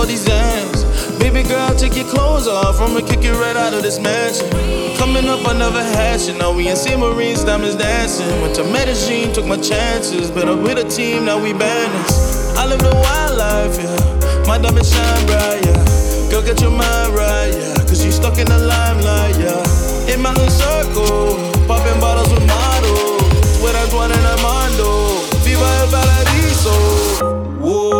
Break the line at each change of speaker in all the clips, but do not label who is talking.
for these dance. Baby girl, take your clothes off. I'ma kick you right out of this mansion. Coming up another hash, and now we in St. Marie's, diamonds dancing. Went to Medellin, took my chances. Better with a team, now we bandits. I live the wildlife, yeah. My diamonds shine bright, yeah. Girl, get your mind right, yeah. Cause you stuck in the limelight, yeah. In my little circle, popping bottles with models. With Antoine and Armando. Viva el Paradiso. Whoa.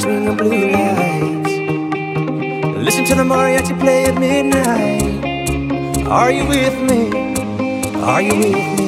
watching blue lights. Listen to the mariachi play at midnight. Are you with me? Are you with me?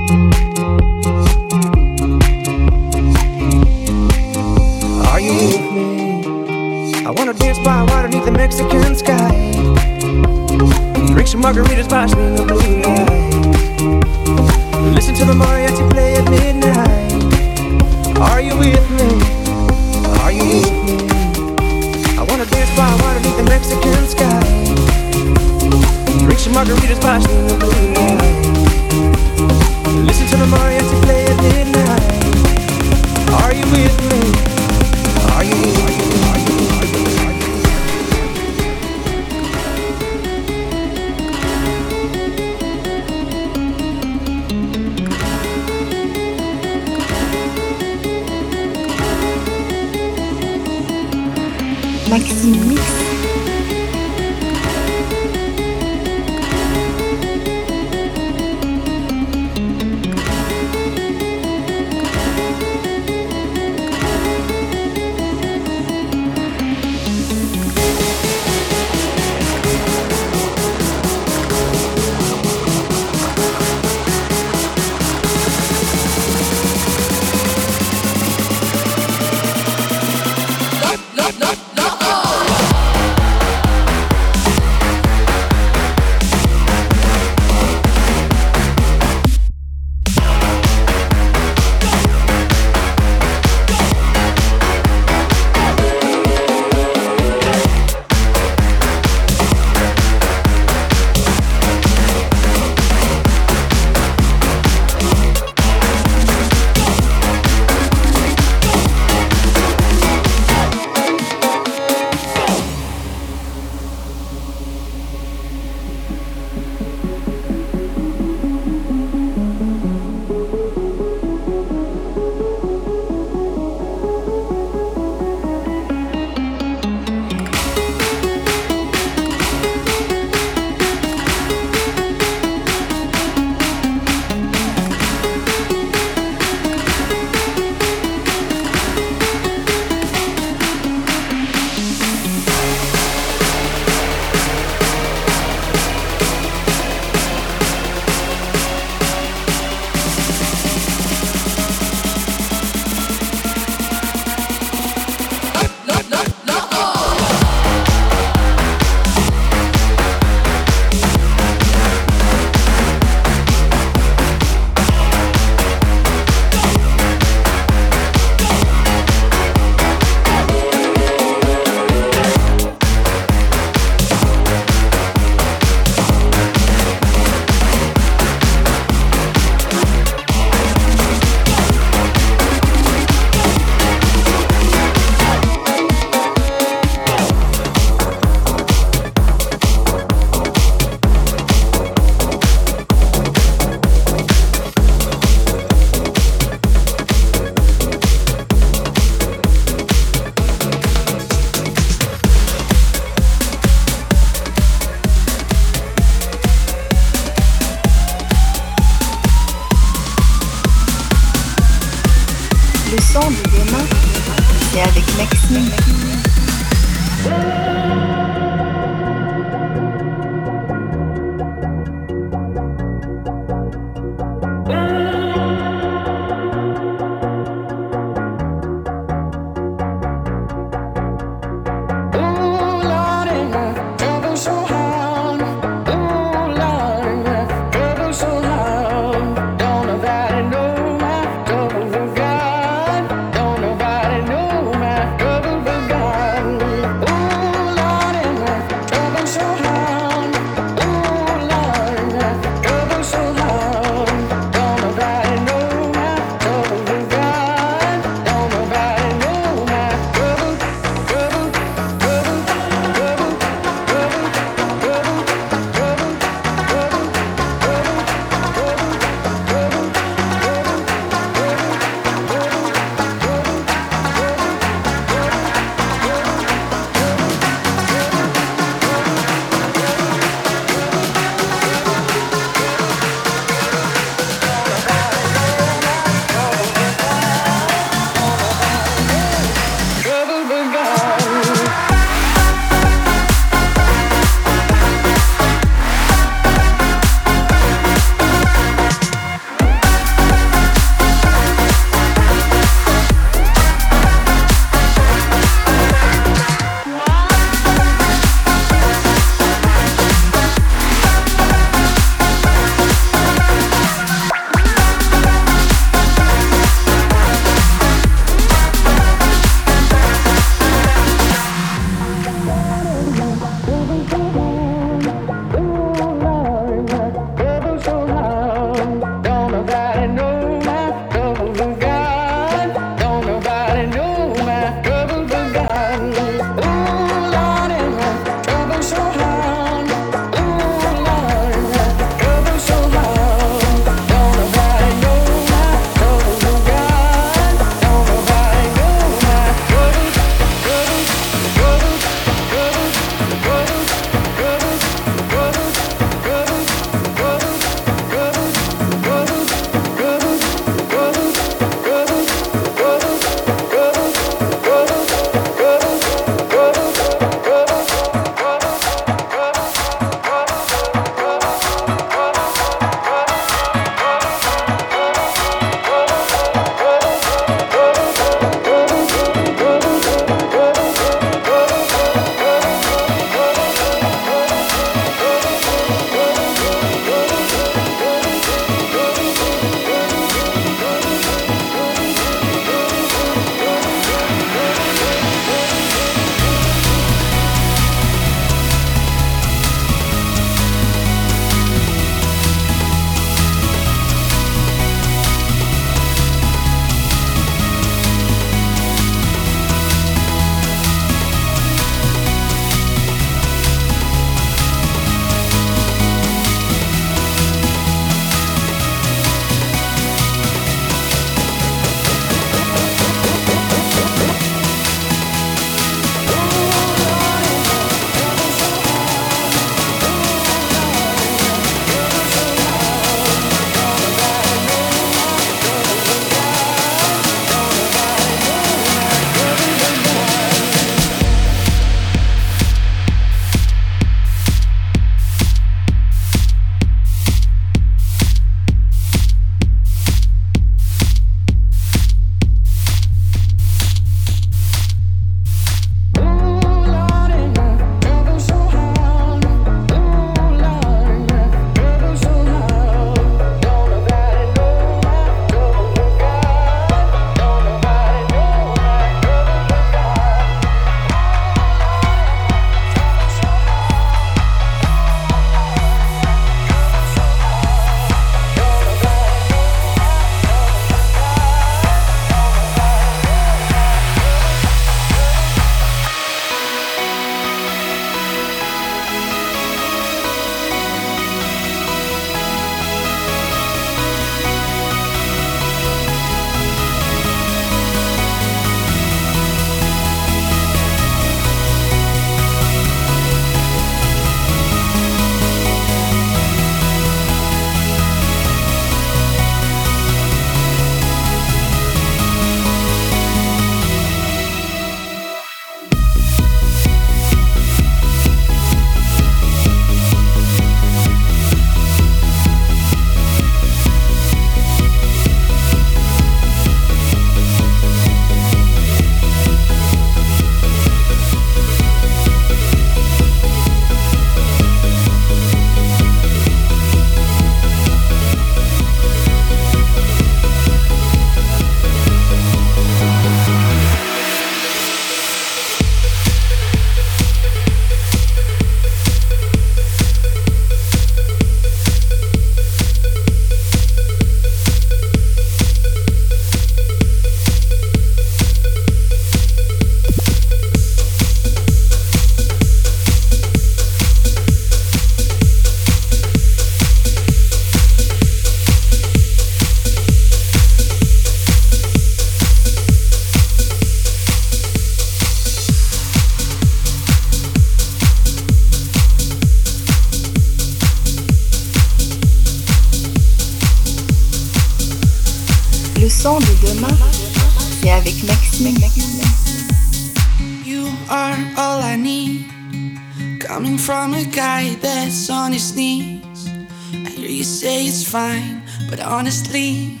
Fine, but honestly,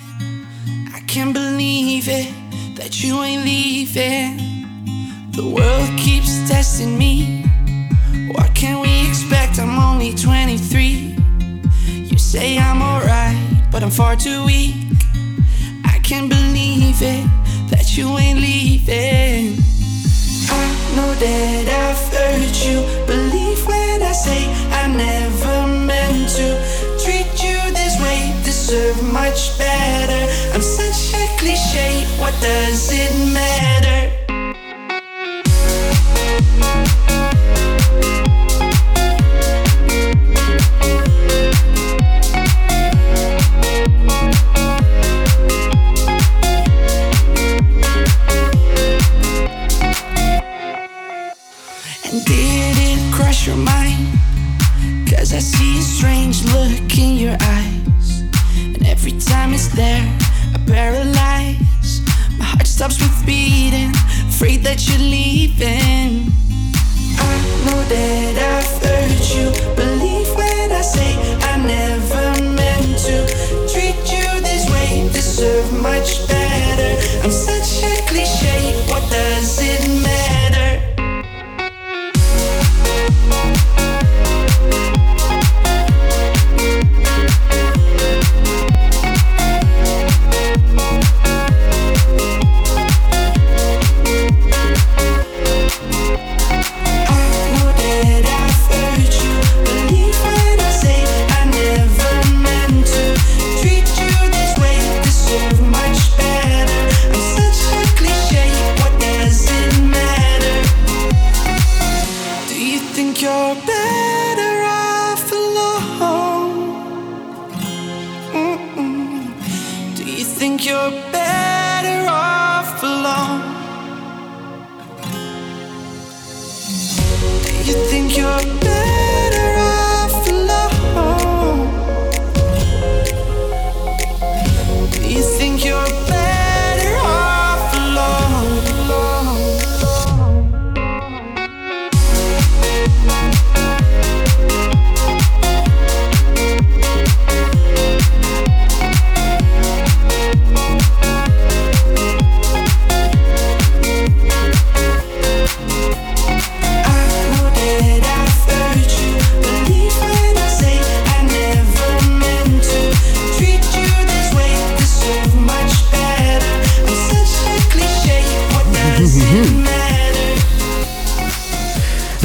I can't believe it that you ain't leaving.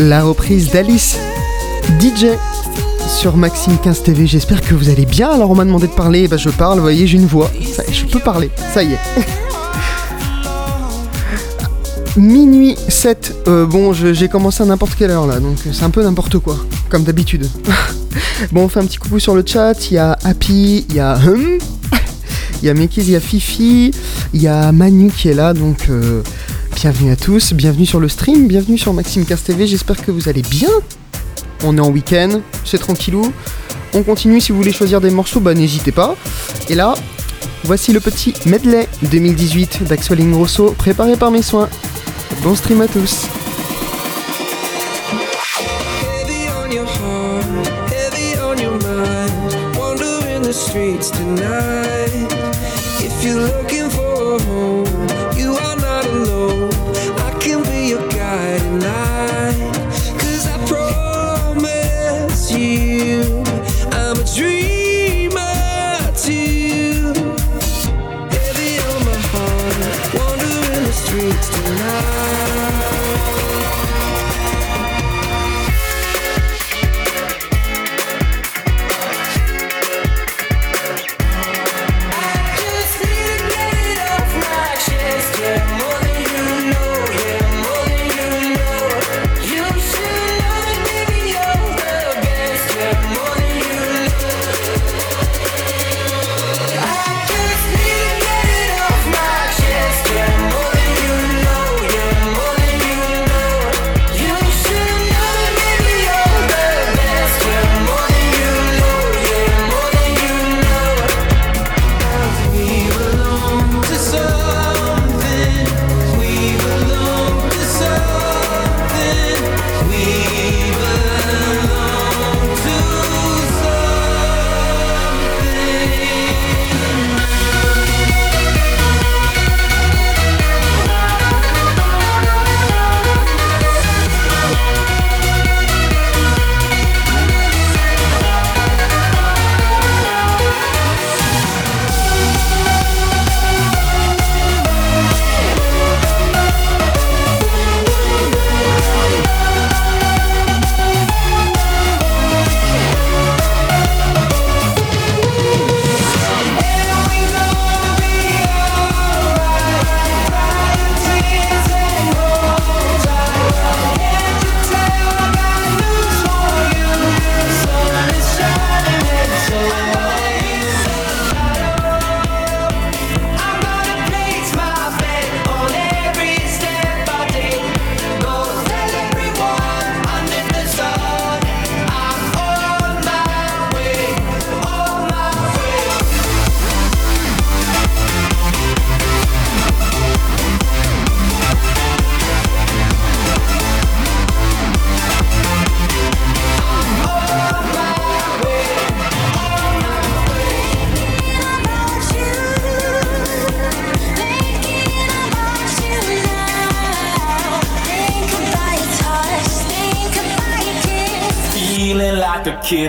La reprise d'Alice DJ sur Maxime 15 TV. J'espère que vous allez bien. Alors on m'a demandé de parler, bah je parle, vous voyez, j'ai une voix. Je peux parler, ça y est. Minuit 7. Euh, bon, j'ai commencé à n'importe quelle heure là, donc c'est un peu n'importe quoi, comme d'habitude. bon, on fait un petit coucou sur le chat. Il y a Happy, il y a Hum, il y a Mekiz, il y a Fifi, il y a Manu qui est là, donc euh, bienvenue à tous, bienvenue sur le stream, bienvenue sur Maxime 15 TV. J'espère que vous allez bien. On est en week-end, c'est tranquillou. On continue, si vous voulez choisir des morceaux, bah n'hésitez pas. Et là, voici le petit medley 2018 d'Axel Ingrosso, préparé par mes soins. Bon stream à tous.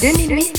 2008,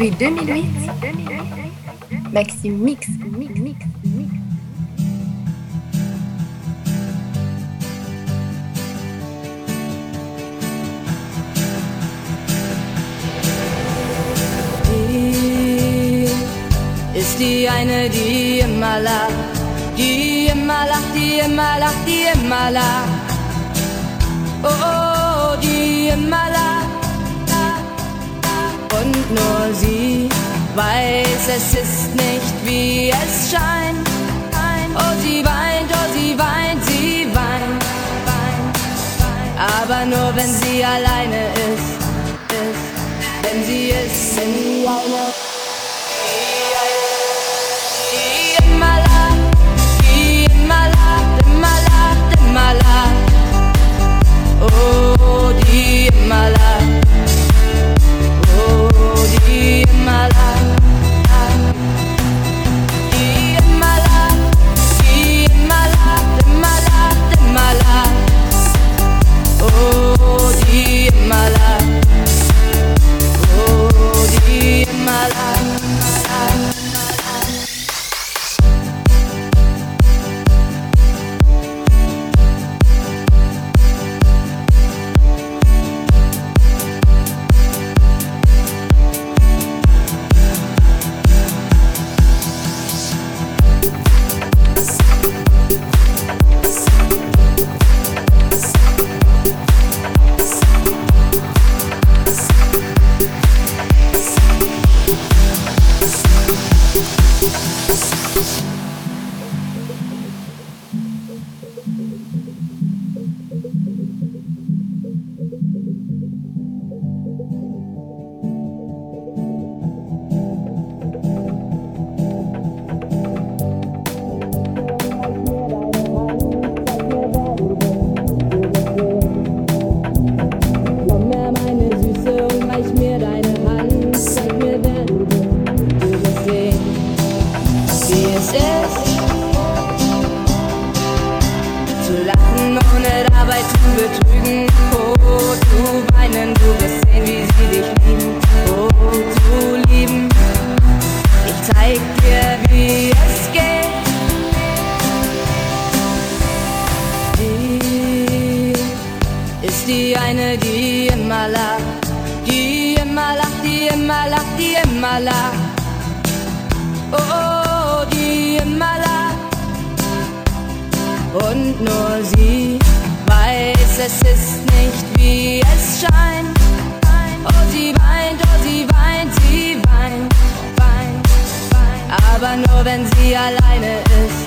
Depuis 2008, Maxime Mix. Mix, Mix, Mix.
Die ist die eine, die immer lacht, die immer lacht, die immer lacht, die immer lacht. Oh, oh, oh die immer lacht nur sie weiß, es ist nicht wie es scheint. Oh, sie weint, oh, sie weint, sie weint. Aber nur wenn sie alleine ist, ist denn sie ist in Love. Immer die immer. Oh, die immer. my life. Thank you. nur sie weiß, es ist nicht wie es scheint. Oh, sie weint, oh, sie weint, sie weint, weint, weint. Aber nur wenn sie alleine ist.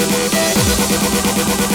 ハハハ
ハ!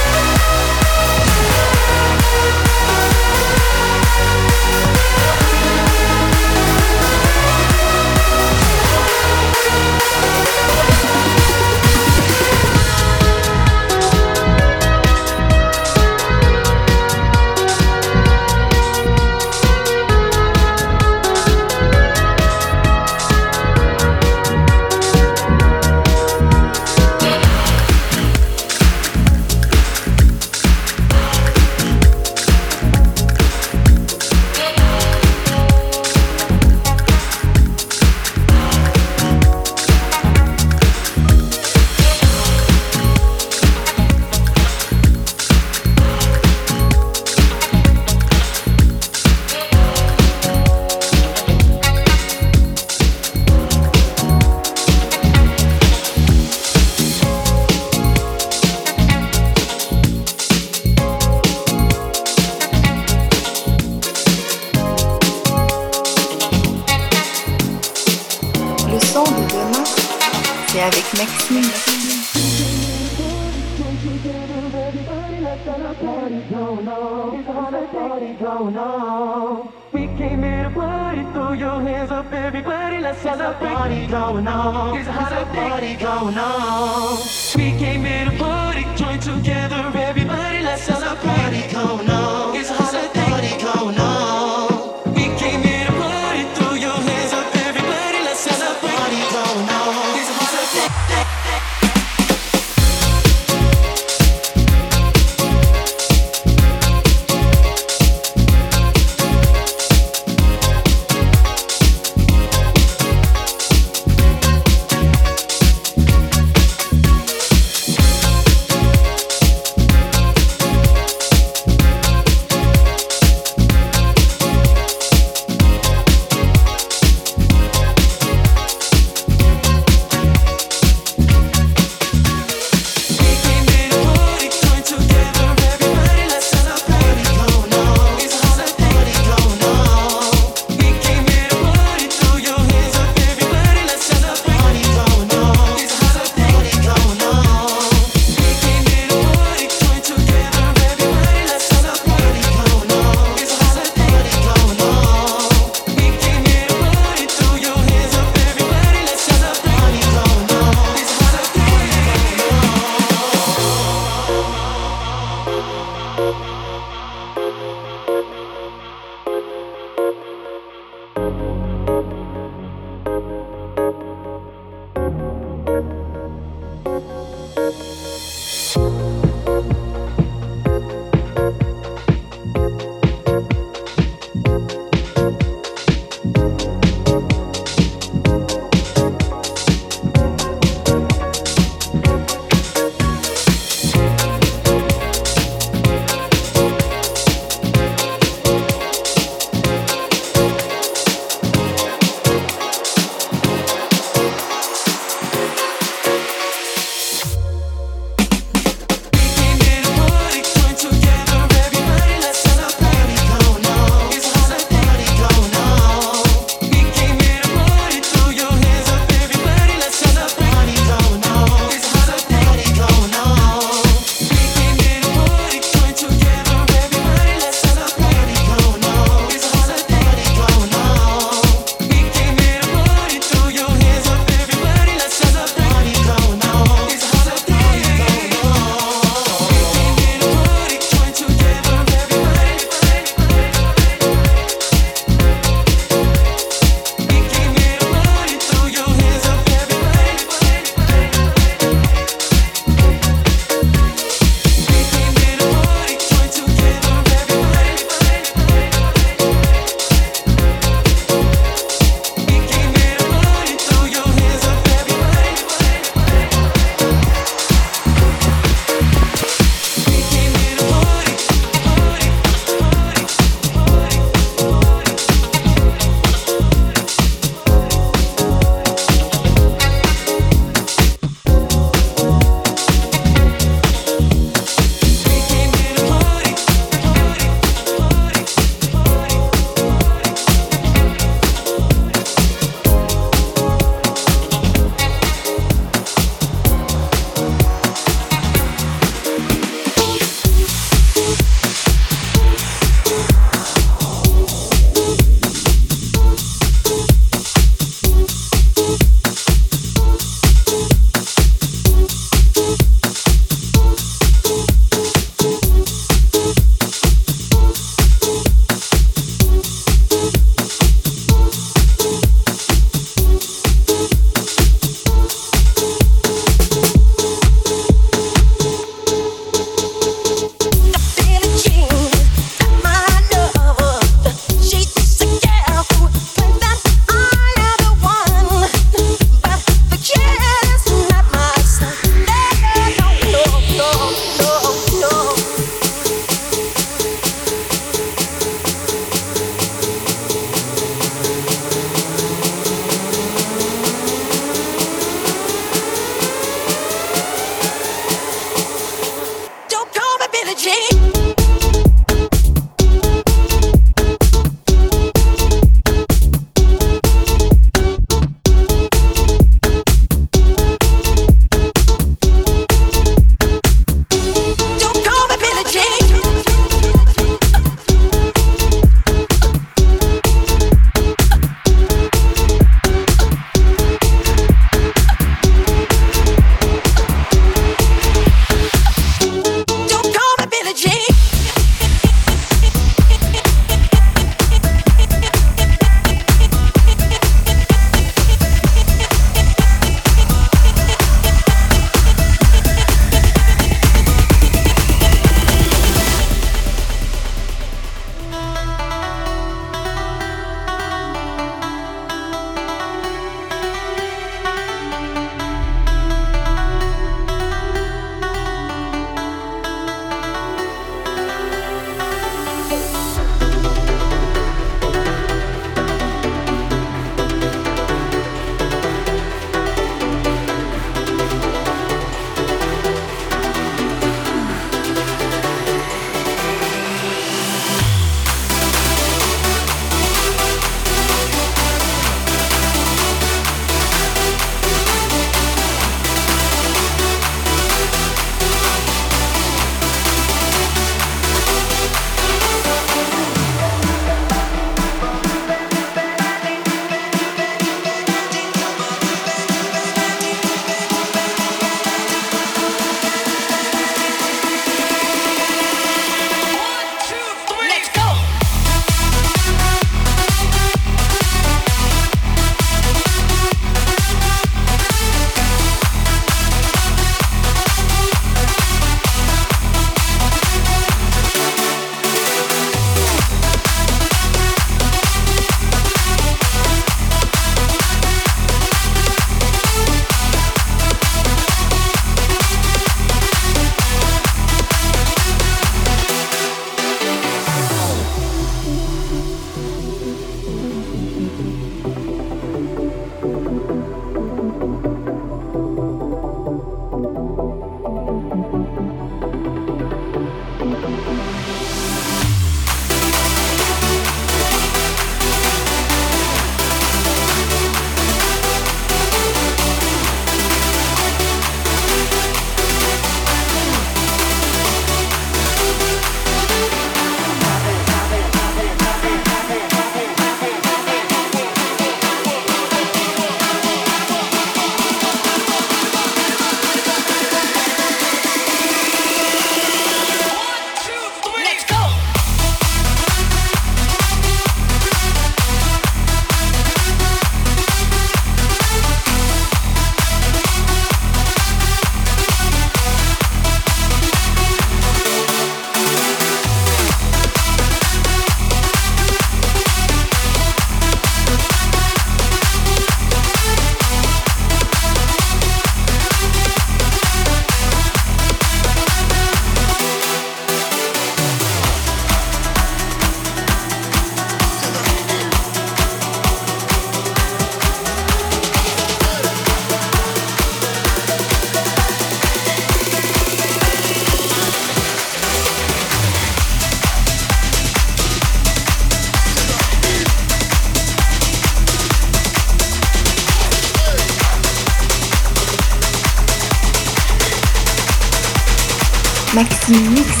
Mix.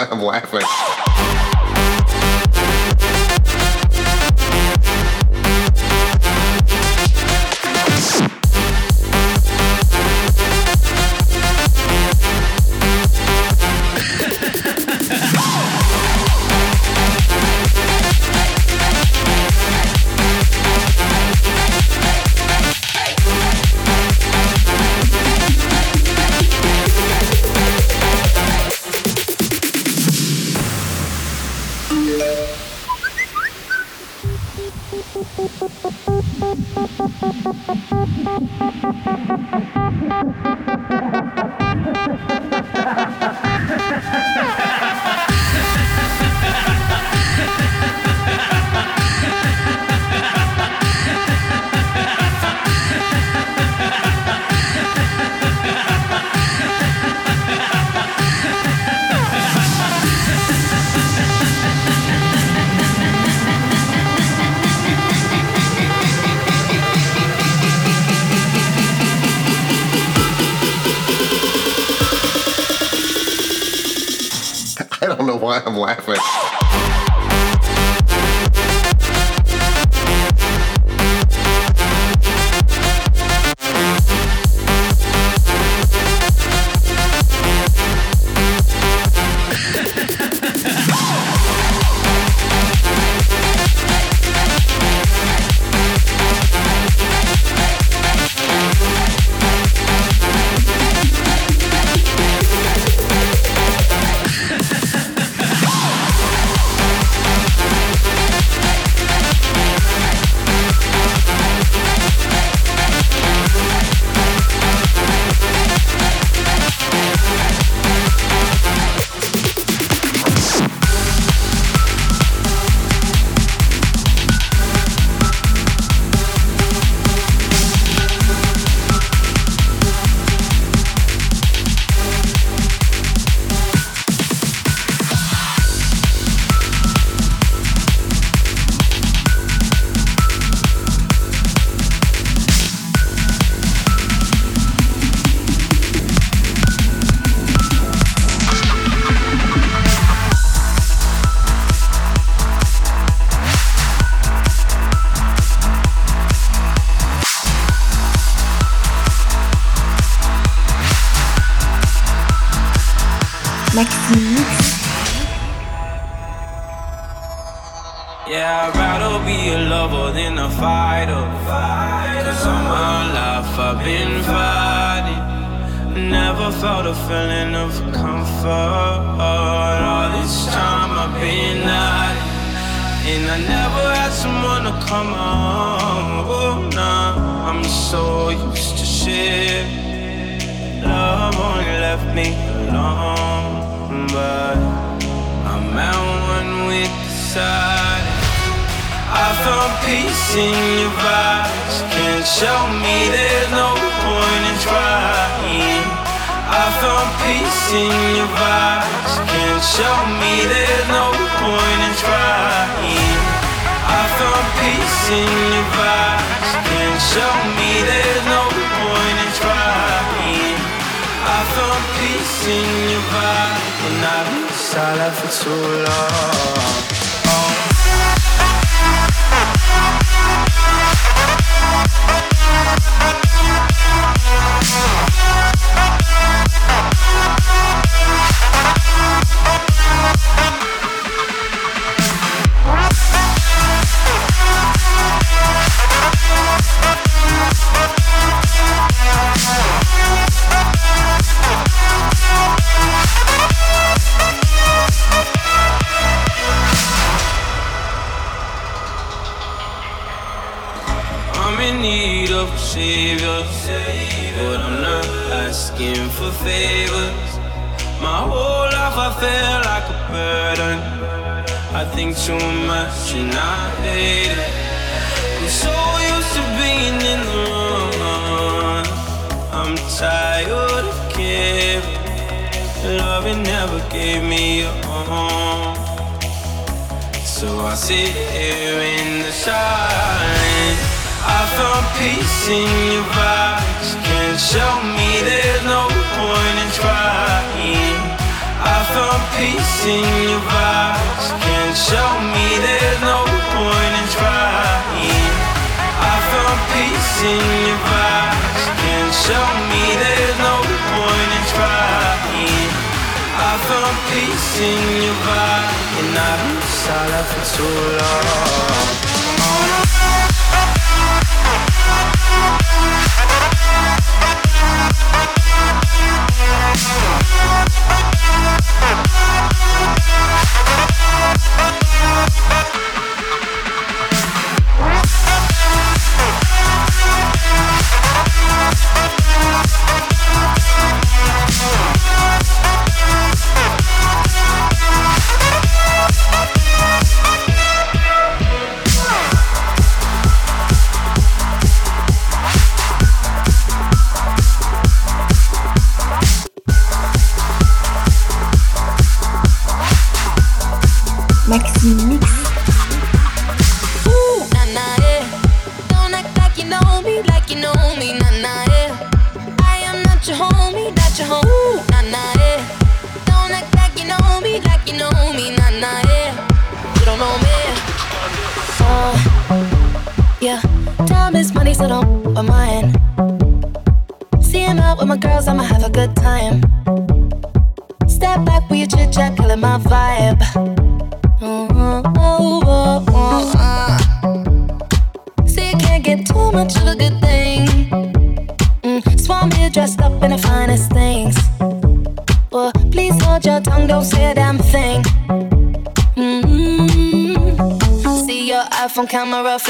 I'm
laughing.
show me there's no point in trying. I found peace in your vibe, and I've been silent for too long.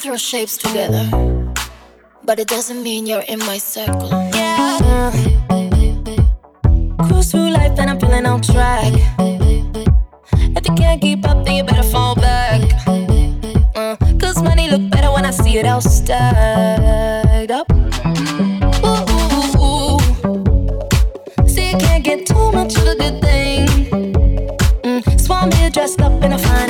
throw shapes together, but it doesn't mean you're in my circle. Yeah. Cruise through life and I'm feeling on track. If you can't keep up, then you better fall back. Uh, Cause money look better when I see it all stacked up. Ooh, ooh, ooh. See, you can't get too much of a good thing. Mm, Swan here dressed up in the finest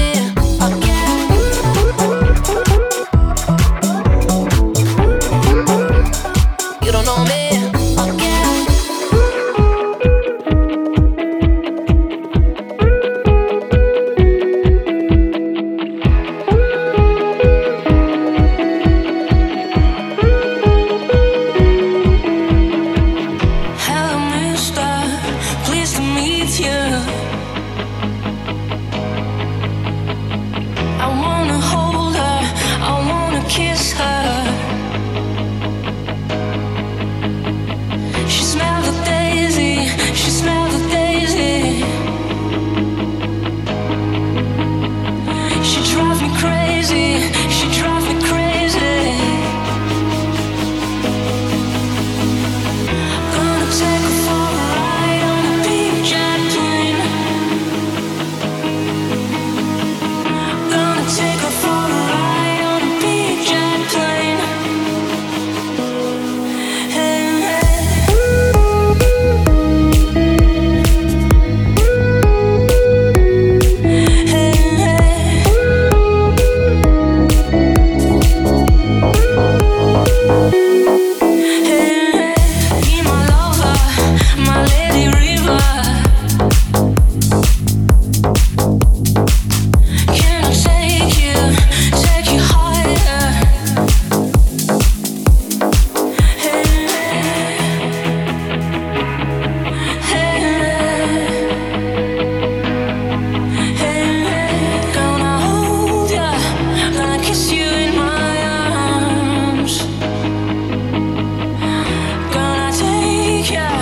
care.